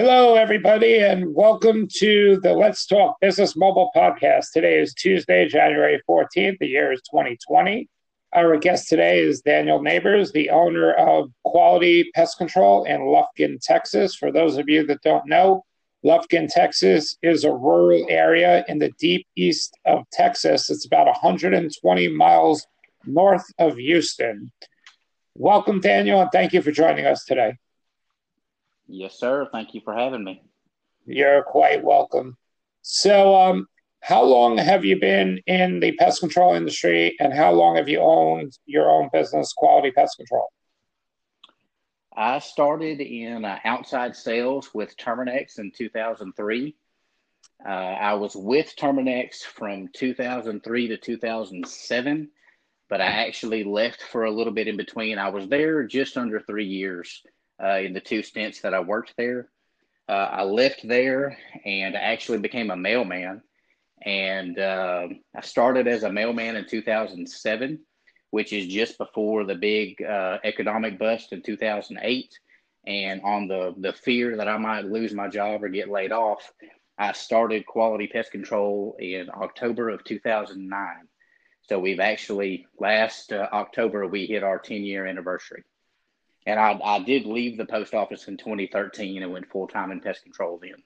Hello, everybody, and welcome to the Let's Talk Business Mobile podcast. Today is Tuesday, January 14th. The year is 2020. Our guest today is Daniel Neighbors, the owner of Quality Pest Control in Lufkin, Texas. For those of you that don't know, Lufkin, Texas is a rural area in the deep east of Texas. It's about 120 miles north of Houston. Welcome, Daniel, and thank you for joining us today. Yes, sir. Thank you for having me. You're quite welcome. So, um, how long have you been in the pest control industry, and how long have you owned your own business, Quality Pest Control? I started in uh, outside sales with Terminix in 2003. Uh, I was with Terminix from 2003 to 2007, but I actually left for a little bit in between. I was there just under three years uh, in the two stints that I worked there. Uh, I left there and I actually became a mailman. And uh, I started as a mailman in 2007, which is just before the big uh, economic bust in 2008. And on the, the fear that I might lose my job or get laid off, I started Quality Pest Control in October of 2009. So we've actually, last uh, October, we hit our 10 year anniversary. And I, I did leave the post office in 2013 and went full time in pest control then.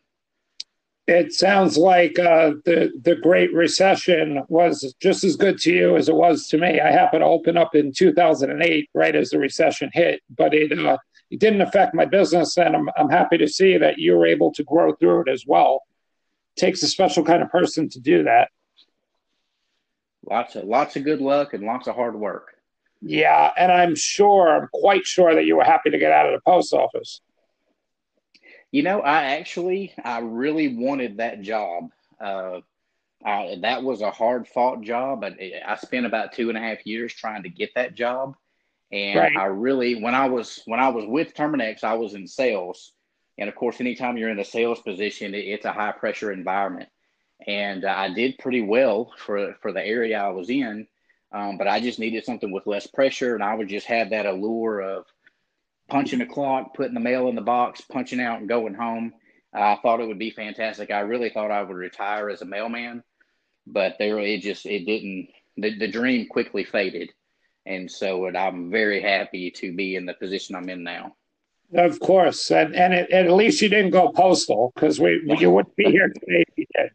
It sounds like uh, the the Great Recession was just as good to you as it was to me. I happened to open up in 2008, right as the recession hit, but it uh, it didn't affect my business, and I'm I'm happy to see that you were able to grow through it as well. It takes a special kind of person to do that. Lots of lots of good luck and lots of hard work. Yeah, and I'm sure, I'm quite sure that you were happy to get out of the post office. You know, I actually, I really wanted that job. Uh, I, that was a hard fought job, but I spent about two and a half years trying to get that job. And right. I really, when I was when I was with Terminix, I was in sales, and of course, anytime you're in a sales position, it, it's a high pressure environment. And uh, I did pretty well for for the area I was in um, but I just needed something with less pressure, and I would just have that allure of punching the clock, putting the mail in the box, punching out, and going home. I thought it would be fantastic. I really thought I would retire as a mailman, but there it just it didn't. The, the dream quickly faded, and so I'm very happy to be in the position I'm in now. Of course, and and it, at least you didn't go postal because we you wouldn't be here today if you did.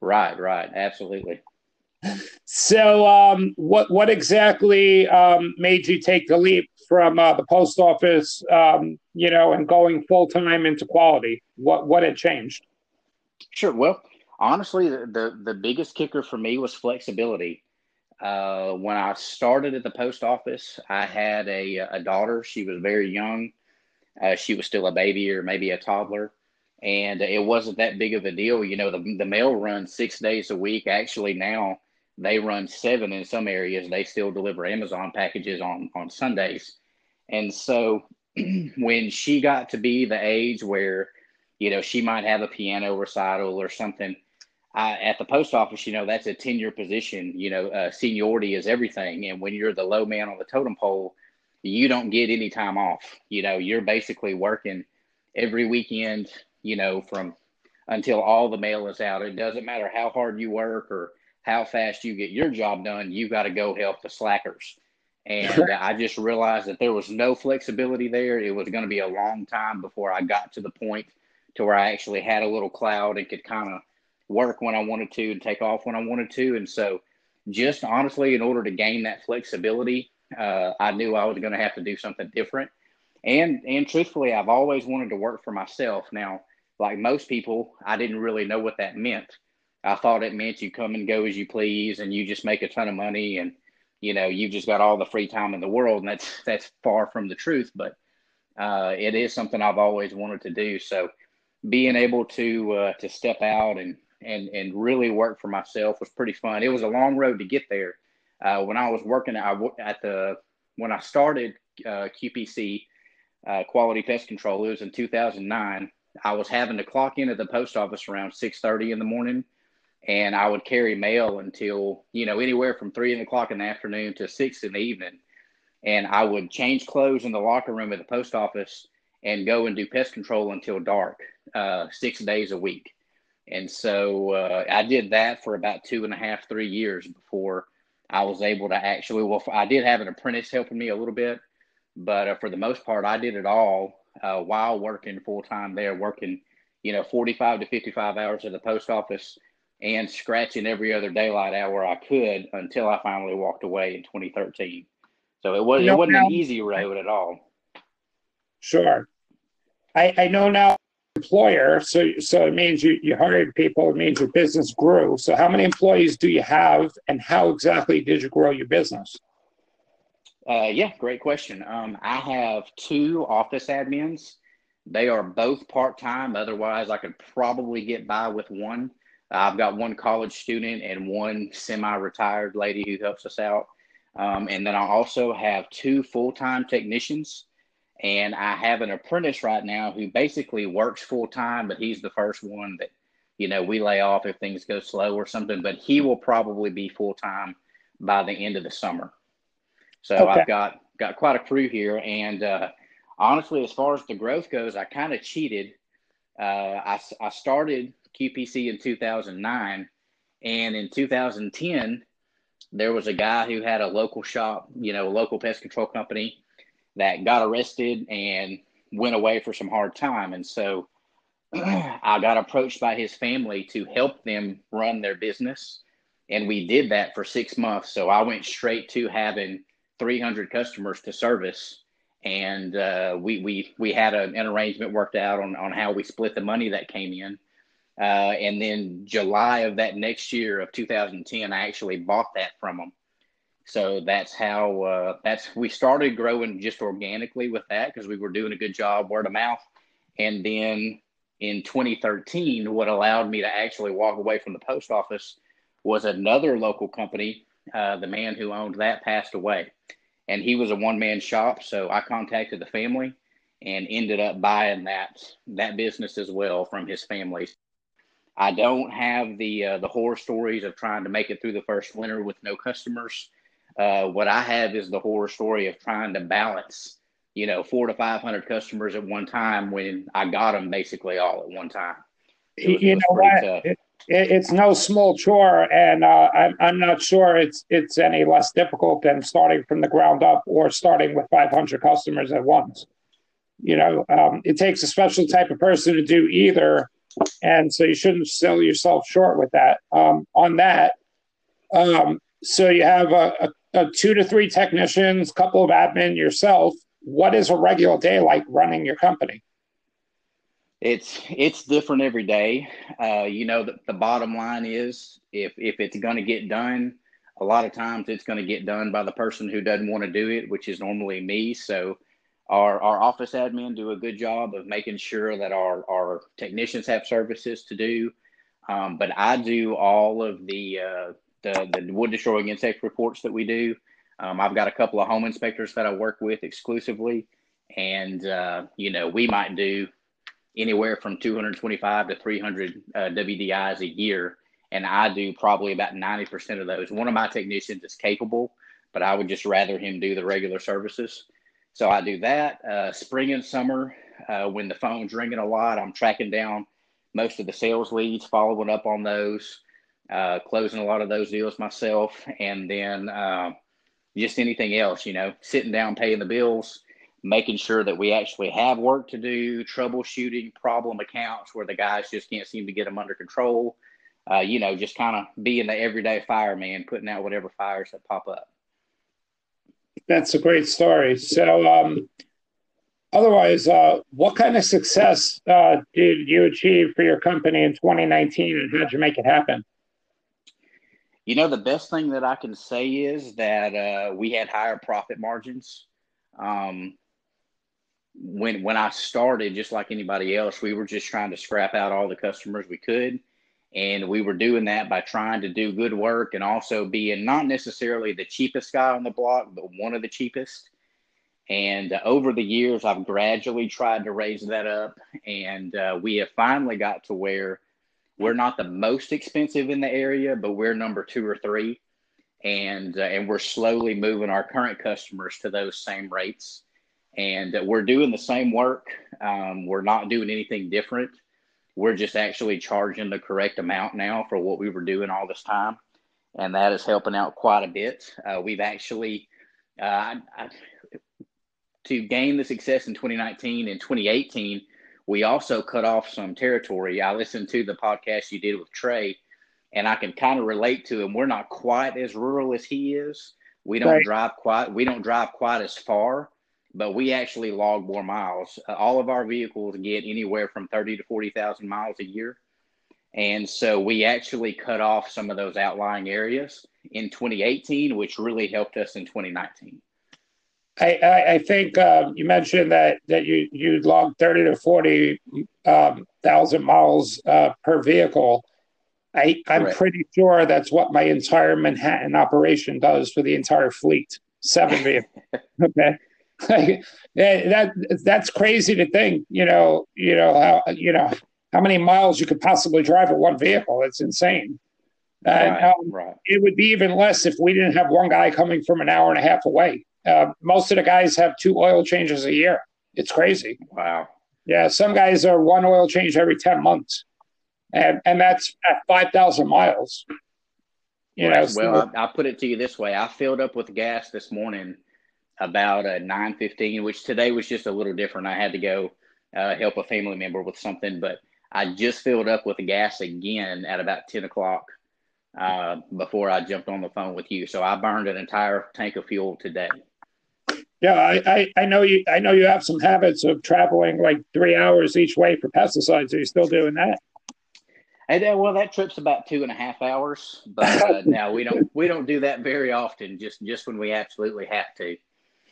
Right, right, absolutely. So, um, what what exactly um, made you take the leap from uh, the post office, um, you know, and going full time into quality? What what had changed? Sure. Well, honestly, the the, the biggest kicker for me was flexibility. Uh, when I started at the post office, I had a a daughter. She was very young. Uh, she was still a baby or maybe a toddler and it wasn't that big of a deal. You know, the, the mail runs six days a week. Actually, now they run seven in some areas. They still deliver Amazon packages on on Sundays, and so when she got to be the age where you know she might have a piano recital or something. I, at the post office, you know, that's a tenure position. You know, uh, seniority is everything. And when you're the low man on the totem pole, you don't get any time off. You know, you're basically working every weekend, you know, from until all the mail is out. It doesn't matter how hard you work or how fast you get your job done, you got to go help the slackers. And I just realized that there was no flexibility there. It was going to be a long time before I got to the point to where I actually had a little cloud and could kind of work when I wanted to and take off when I wanted to. And so, just honestly, in order to gain that flexibility, uh, I knew I was going to have to do something different. And and truthfully, I've always wanted to work for myself. Now, like most people, I didn't really know what that meant. I thought it meant you come and go as you please and you just make a ton of money and you know you've just got all the free time in the world and that's that's far from the truth but uh, it is something I've always wanted to do. So being able to uh, to step out and and and really work for myself was pretty fun. It was a long road to get there. Uh, when I was working at, at the when I started uh, QPC uh, quality pest control it was in 2009 I was having to clock in at the post office around 6:30 in the morning and I would carry mail until you know anywhere from three o'clock in the afternoon to six in the evening, and I would change clothes in the locker room at the post office and go and do pest control until dark, uh, six days a week. And so uh, I did that for about two and a half, three years before I was able to actually. Well, I did have an apprentice helping me a little bit, but uh, for the most part, I did it all uh, while working full time there, working, you know, 45 to 55 hours at the post office and scratching every other daylight hour I could until I finally walked away in 2013. So it, was, it wasn't now, an easy road at all. Sure. I, I know now employer, so so it means you, you hired people, it means your business grew. So how many employees do you have and how exactly did you grow your business? Uh, yeah, great question. Um, I have two office admins. They are both part time. Otherwise, I could probably get by with one. I've got one college student and one semi retired lady who helps us out. Um, and then I also have two full time technicians. And I have an apprentice right now who basically works full time, but he's the first one that, you know, we lay off if things go slow or something. But he will probably be full time by the end of the summer. So okay. I've got got quite a crew here, and uh, honestly, as far as the growth goes, I kind of cheated. Uh, I I started QPC in 2009, and in 2010, there was a guy who had a local shop, you know, a local pest control company that got arrested and went away for some hard time, and so I got approached by his family to help them run their business, and we did that for six months. So I went straight to having 300 customers to service and uh, we we we had a, an arrangement worked out on on how we split the money that came in. Uh, and then July of that next year of 2010, I actually bought that from them. So that's how uh, that's we started growing just organically with that because we were doing a good job word of mouth. And then in 2013, what allowed me to actually walk away from the post office was another local company uh, the man who owned that passed away, and he was a one man shop. So I contacted the family and ended up buying that that business as well from his family. I don't have the uh, the horror stories of trying to make it through the first winter with no customers. Uh, what I have is the horror story of trying to balance, you know, four to five hundred customers at one time when I got them basically all at one time. Was, you know what? It, it's no small chore, and uh, I'm I'm not sure it's it's any less difficult than starting from the ground up or starting with 500 customers at once. You know, um, it takes a special type of person to do either, and so you shouldn't sell yourself short with that. Um, on that, um, so you have a, a, a two to three technicians, couple of admin yourself. What is a regular day like running your company? it's it's different every day. Uh, you know, the, the bottom line is if if it's going to get done, a lot of times it's going to get done by the person who doesn't want to do it, which is normally me. So our our office admin do a good job of making sure that our our technicians have services to do. Um, but I do all of the uh, the the wood destroying insect reports that we do. Um, I've got a couple of home inspectors that I work with exclusively, and uh, you know we might do anywhere from 225 to 300 uh, WDIs a year. And I do probably about 90% of those. One of my technicians is capable, but I would just rather him do the regular services. So I do that. Uh, spring and summer, uh, when the phone's ringing a lot, I'm tracking down most of the sales leads, following up on those, uh, closing a lot of those deals myself. And then uh, just anything else, you know, sitting down, paying the bills, making sure that we actually have work to do, troubleshooting problem accounts where the guys just can't seem to get them under control. Uh, you know, just kind of being the everyday fireman, putting out whatever fires that pop up. That's a great story. So, um, otherwise, uh, what kind of success uh, did you achieve for your company in 2019 and how did you make it happen? You know, the best thing that I can say is that uh, we had higher profit margins. Um, when when I started, just like anybody else, we were just trying to scrap out all the customers we could. And we were doing that by trying to do good work and also being not necessarily the cheapest guy on the block, but one of the cheapest. And uh, over the years, I've gradually tried to raise that up. And uh, we have finally got to where we're not the most expensive in the area, but we're number two or three. And, uh, and we're slowly moving our current customers to those same rates and we're doing the same work. Um, we're not doing anything different. We're just actually charging the correct amount now for what we were doing all this time, and that is helping out quite a bit. Uh, we've actually uh, I, I, to gain the success in 2019 and 2018. We also cut off some territory. I listened to the podcast you did with Trey, and I can kind of relate to him. We're not quite as rural as he is. We don't right. drive quite. We don't drive quite as far, but we actually log more miles. Uh, all of our vehicles get anywhere from 30 to 40,000 miles a year. And so we actually cut off some of those outlying areas in 2018, which really helped us in 2019. I, I, I think um, you mentioned that, that you, you log 30 to 40,000 um, miles uh, per vehicle. I, I'm pretty sure that's what my entire Manhattan operation does for the entire fleet. Seven vehicles. okay. that that's crazy to think. You know, you know how you know how many miles you could possibly drive with one vehicle. It's insane. And right, um, right. it would be even less if we didn't have one guy coming from an hour and a half away. Uh, most of the guys have two oil changes a year. It's crazy. Wow. Yeah, some guys are one oil change every ten months, and and that's at five thousand miles. You right. know. Well, so, I, will put it to you this way: I filled up with gas this morning about a nine fifteen, which today was just a little different. I had to go uh, help a family member with something, but I just filled up with gas again at about 10 o'clock uh, before I jumped on the phone with you. So I burned an entire tank of fuel today. Yeah, I, I, I, know you. I know you have some habits of traveling like three hours each way for pesticides. Are you still doing that? And uh, well, that trip's about two and a half hours, but uh, now we don't we don't do that very often. Just just when we absolutely have to.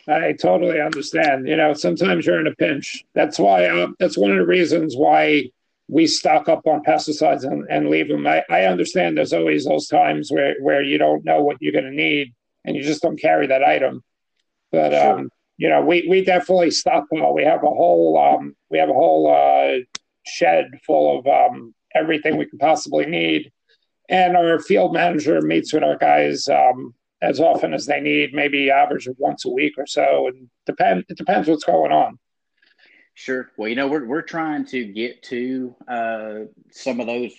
I totally understand. You know, sometimes you're in a pinch. That's why. Uh, that's one of the reasons why we stock up on pesticides and, and leave them. I, I understand there's always those times where, where you don't know what you're going to need and you just don't carry that item. But sure. um, you know, we, we definitely stockpile. We have a whole um, we have a whole uh, shed full of um, everything we could possibly need, and our field manager meets with our guys um, as often as they need, maybe average of once a week or so, and depend it depends what's going on. Sure. Well, you know, we're we're trying to get to uh, some of those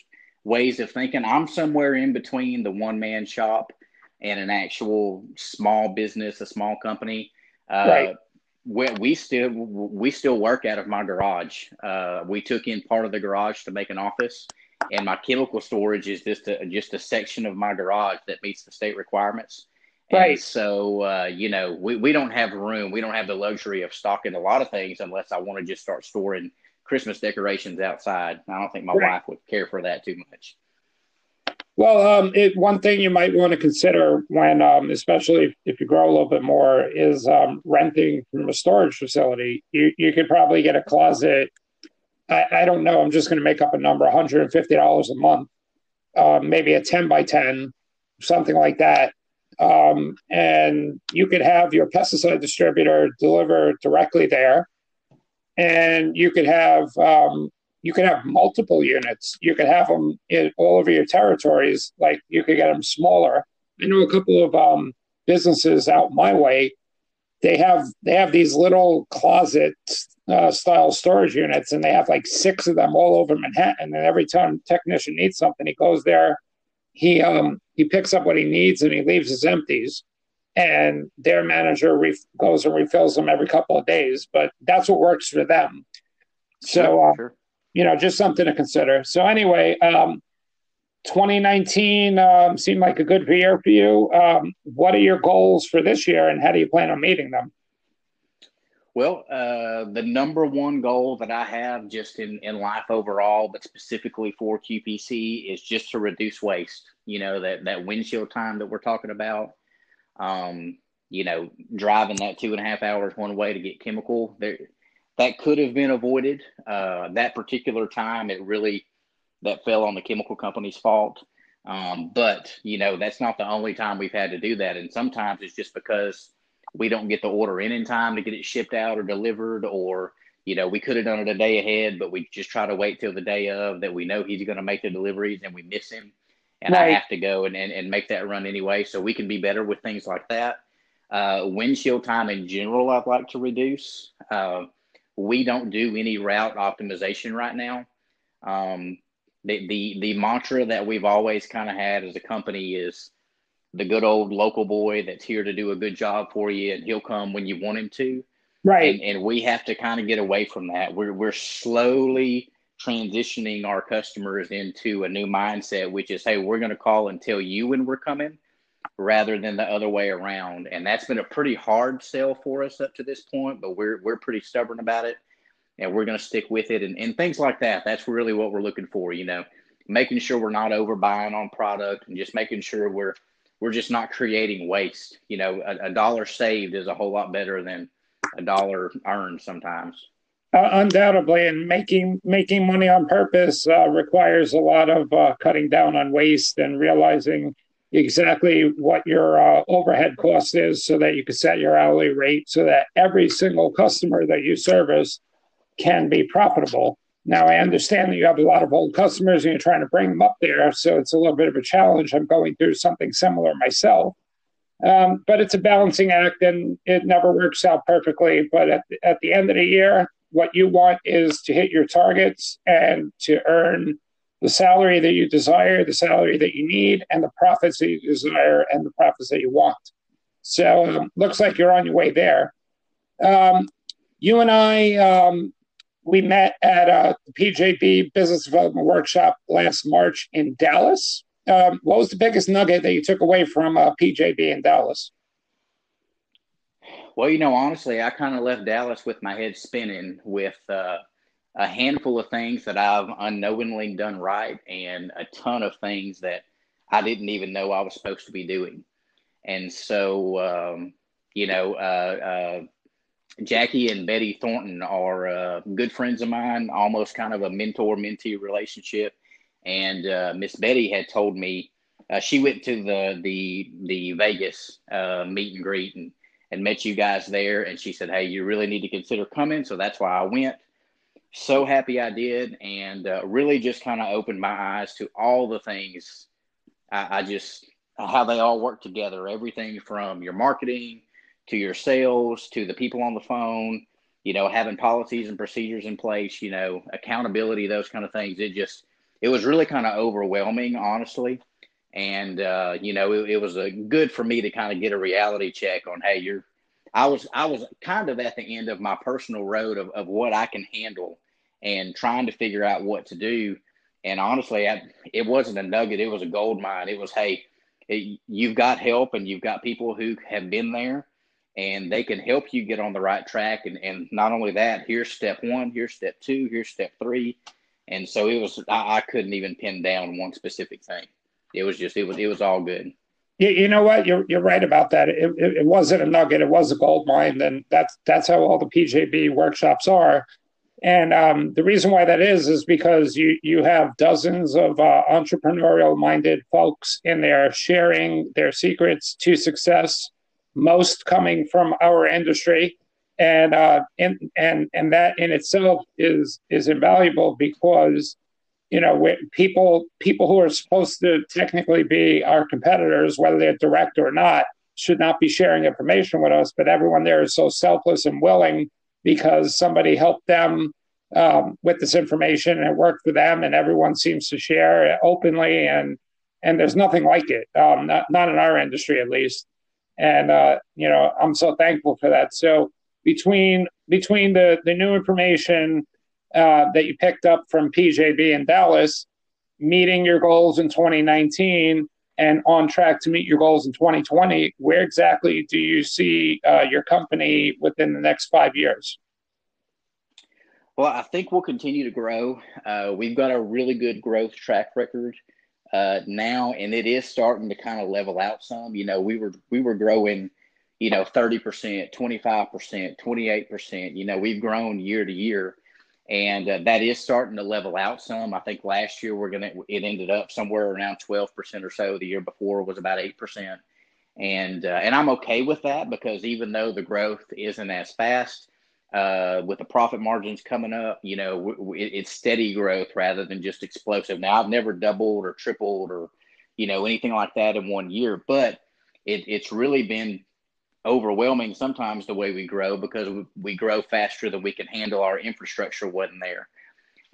ways of thinking. I'm somewhere in between the one man shop and an actual small business, a small company. Uh, right. We, we still we still work out of my garage. Uh, we took in part of the garage to make an office, and my chemical storage is just a just a section of my garage that meets the state requirements. Right. And so, uh, you know, we, we don't have room. We don't have the luxury of stocking a lot of things unless I want to just start storing Christmas decorations outside. I don't think my right. wife would care for that too much. Well, um, it, one thing you might want to consider when, um, especially if, if, you grow a little bit more, is um, renting from a storage facility. You, you could probably get a closet. I, I don't know. I'm just going to make up a number $150 a month, uh, maybe a 10 by 10, something like that um, and you could have your pesticide distributor deliver directly there, and you could have um, you could have multiple units. You could have them in all over your territories. Like you could get them smaller. I know a couple of um, businesses out my way. They have they have these little closet uh, style storage units, and they have like six of them all over Manhattan. And every time technician needs something, he goes there. He um, he picks up what he needs and he leaves his empties. And their manager goes and refills them every couple of days but that's what works for them. So uh, sure. you know just something to consider. So anyway um, 2019 um, seemed like a good year for you. Um, what are your goals for this year and how do you plan on meeting them well, uh, the number one goal that I have just in, in life overall, but specifically for QPC, is just to reduce waste. You know, that, that windshield time that we're talking about, um, you know, driving that two and a half hours one way to get chemical, there, that could have been avoided. Uh, that particular time, it really, that fell on the chemical company's fault. Um, but, you know, that's not the only time we've had to do that. And sometimes it's just because – we don't get the order in in time to get it shipped out or delivered or you know we could have done it a day ahead but we just try to wait till the day of that we know he's going to make the deliveries and we miss him and right. i have to go and, and, and make that run anyway so we can be better with things like that uh, windshield time in general i'd like to reduce Uh, we don't do any route optimization right now. Um, the, the the mantra that we've always kind of had as a company is the good old local boy that's here to do a good job for you, and he'll come when you want him to. Right. And, and we have to kind of get away from that. We're we're slowly transitioning our customers into a new mindset, which is, hey, we're going to call and tell you when we're coming, rather than the other way around. And that's been a pretty hard sell for us up to this point, but we're we're pretty stubborn about it, and we're going to stick with it. And and things like that. That's really what we're looking for. You know, making sure we're not overbuying on product, and just making sure we're we're just not creating waste. You know, a, a dollar saved is a whole lot better than a dollar earned sometimes. Uh, undoubtedly, and making making money on purpose uh, requires a lot of uh, cutting down on waste and realizing exactly what your uh, overhead cost is, so that you can set your hourly rate, so that every single customer that you service can be profitable. Now, I understand that you have a lot of old customers and you're trying to bring them up there, so it's a little bit of a challenge. I'm going through something similar myself. Um, but it's a balancing act and it never works out perfectly. But at, at the end of the year, what you want is to hit your targets and to earn the salary that you desire, the salary that you need, and the profits that you desire and the profits that you want. So um, looks like you're on your way there. Um, you and I, um, we met at a PJB Business Development Workshop last March in Dallas. Um, what was the biggest nugget that you took away from uh, PJB in Dallas? Well, you know, honestly, I kind of left Dallas with my head spinning with uh, a handful of things that I've unknowingly done right and a ton of things that I didn't even know I was supposed to be doing. And so, um, you know, uh, uh, Jackie and Betty Thornton are uh, good friends of mine, almost kind of a mentor mentee relationship. And uh, Miss Betty had told me uh, she went to the the the Vegas uh, meet and greet and and met you guys there. And she said, Hey, you really need to consider coming. So that's why I went. So happy I did. And uh, really just kind of opened my eyes to all the things I, I just, how they all work together. Everything from your marketing to your sales to the people on the phone, you know, having policies and procedures in place, you know, accountability, those kind of things. It just, it was really kind of overwhelming, honestly. And uh, you know it, it was a good for me to kind of get a reality check on hey you're i was i was kind of at the end of my personal road of, of what i can handle and trying to figure out what to do. And honestly I, it wasn't a nugget it was a gold mine it was hey it, you've got help and you've got people who have been there and they can help you get on the right track and, and not only that here's step one here's step two here's step three and so it was I, I couldn't even pin down one specific thing it was just it was it was all good. You, you know what? You're you're right about that. It, it, it wasn't a nugget. It was a gold mine, and that's that's how all the PJB workshops are. And um, the reason why that is is because you you have dozens of uh, entrepreneurial minded folks in there sharing their secrets to success. Most coming from our industry, and uh, and and and that in itself is is invaluable because you know, people people who are supposed to technically be our competitors, whether they're direct or not, should not be sharing information with us. But everyone there is so selfless and willing because somebody helped them um, with this information and it worked for them, and everyone seems to share it openly and and there's nothing like it, um, not not in our industry at least. And uh, you know, I'm so thankful for that. So between between the the new information uh, that you picked up from PJB in Dallas, meeting your goals in 2019 and on track to meet your goals in 2020, where exactly do you see uh, your company within the next five years? Well, I think we'll continue to grow. Uh, we've got a really good growth track record uh, now, and it is starting to kind of level out some. You know, we were we were growing, you know, thirty percent, twenty five percent, twenty eight percent. You know, we've grown year to year, and uh, that is starting to level out some. I think last year we're gonna it ended up somewhere around twelve percent or so. The year before was about eight percent, and uh, and I'm okay with that because even though the growth isn't as fast, uh, with the profit margins coming up, you know, w- w- it's steady growth rather than just explosive. Now I've never doubled or tripled or you know anything like that in one year, but it, it's really been overwhelming sometimes the way we grow because we, we grow faster than we can handle. Our infrastructure wasn't there.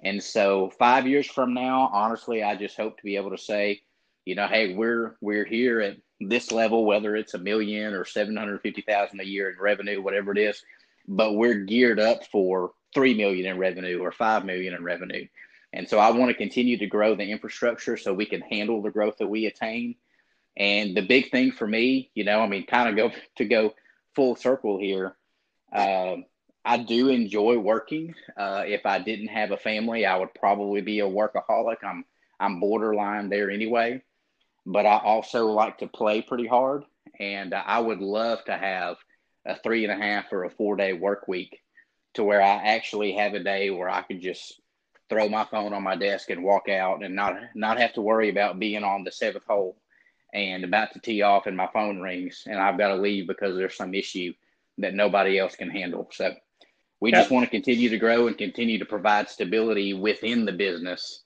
And so five years from now, honestly, I just hope to be able to say, you know, hey, we're we're here at this level, whether it's a million or seven hundred fifty thousand a year in revenue, whatever it is, but we're geared up for three million in revenue or five million in revenue. And so I want to continue to grow the infrastructure so we can handle the growth that we attain. And the big thing for me, you know, I mean, kind of go to go full circle here. Um, I do enjoy working. Uh, if I didn't have a family, I would probably be a workaholic. I'm I'm borderline there anyway, but I also like to play pretty hard, and I would love to have a three and a half or a four day work week to where I actually have a day where I could just throw my phone on my desk and walk out and not not have to worry about being on the seventh hole and about to tee off and my phone rings and I've got to leave because there's some issue that nobody else can handle. So we just want to continue to grow and continue to provide stability within the business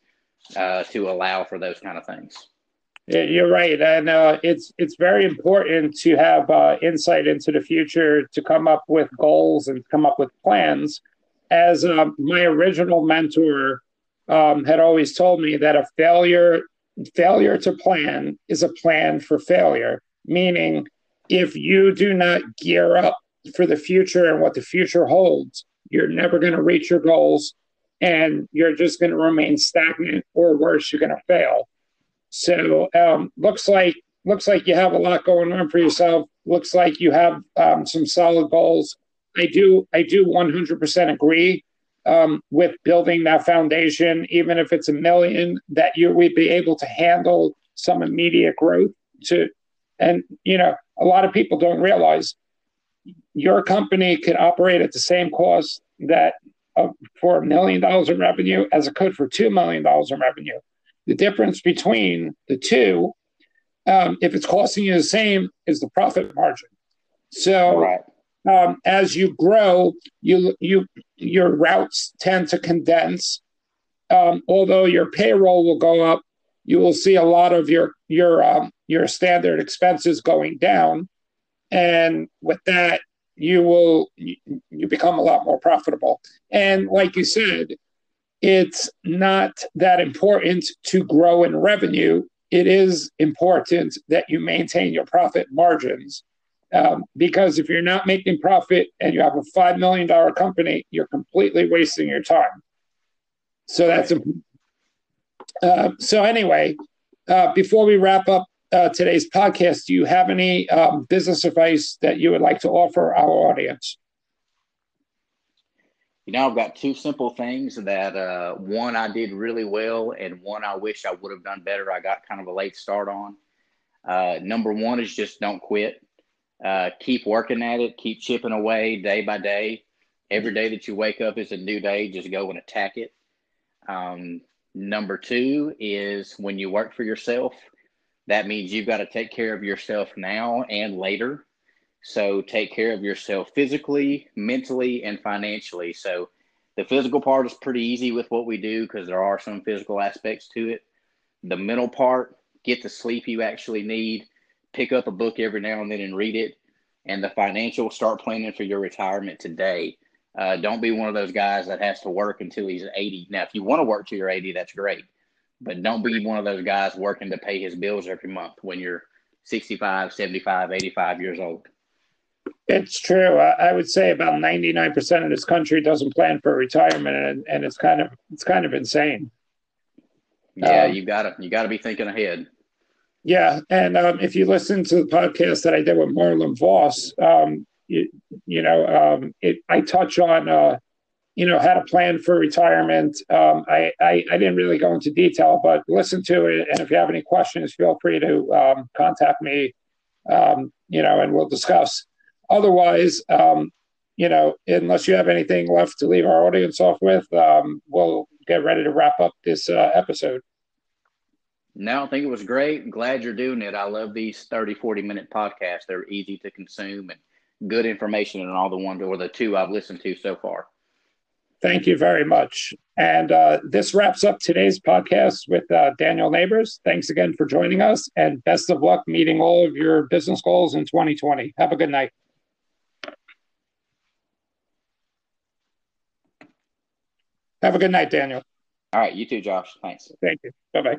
uh, to allow for those kind of things. You're right, and uh, it's it's very important to have uh, insight into the future, to come up with goals and come up with plans. As um, my original mentor um, had always told me, that a failure failure to plan is a plan for failure. Meaning, if you do not gear up for the future and what the future holds, you're never going to reach your goals, and you're just going to remain stagnant, or worse, you're going to fail so um, looks like looks like you have a lot going on for yourself. Looks like you have um, some solid goals. I do I do 100% agree um, with building that foundation, even if it's a million, that you would be able to handle some immediate growth. To and you know a lot of people don't realize your company can operate at the same cost that uh, for a million dollars in revenue as it could for two million dollars in revenue. The difference between the two, um, if it's costing you the same, is the profit margin. So right. um, as you grow, you you your routes tend to condense. Um, although your payroll will go up, you will see a lot of your your um, your standard expenses going down, and with that, you will you, you become a lot more profitable. And like you said, it's not that important to grow in revenue. It is important that you maintain your profit margins. Um, because if you're not making profit and you have a $5 million company, you're completely wasting your time. So that's uh, so anyway, uh, before we wrap up uh, today's podcast, do you have any um, business advice that you would like to offer our audience? You know, I've got two simple things that uh, one I did really well, and one I wish I would have done better. I got kind of a late start on. Uh, number one is just don't quit. Uh, keep working at it. Keep chipping away day by day. Every day that you wake up is a new day. Just go and attack it. Um, number two is when you work for yourself, that means you've got to take care of yourself now and later. So take care of yourself physically, mentally, and financially. So the physical part is pretty easy with what we do because there are some physical aspects to it. The mental part, get the sleep you actually need, pick up a book every now and then and read it. And the financial, start planning for your retirement today. Uh, don't be one of those guys that has to work until he's 80. Now, if you want to work till you're 80, that's great. But don't be one of those guys working to pay his bills every month when you're 65, 75, 85 years old. It's true. I, I would say about ninety nine percent of this country doesn't plan for retirement, and, and it's kind of it's kind of insane. Yeah, um, you gotta you gotta be thinking ahead. Yeah, and um, if you listen to the podcast that I did with Marlon Voss, um, you, you know, um, it, I touch on, uh, you know, how to plan for retirement. Um, I, I, I didn't really go into detail, but listen to it, and if you have any questions, feel free to um, contact me. Um, you know, and we'll discuss. Otherwise, um, you know, unless you have anything left to leave our audience off with, um, we'll get ready to wrap up this uh, episode. No, I think it was great. glad you're doing it. I love these 30, 40 minute podcasts. They're easy to consume and good information and all the ones or the two I've listened to so far. Thank you very much. And uh, this wraps up today's podcast with uh, Daniel Neighbors. Thanks again for joining us and best of luck meeting all of your business goals in 2020. Have a good night. Have a good night, Daniel. All right. You too, Josh. Thanks. Thank you. Bye bye.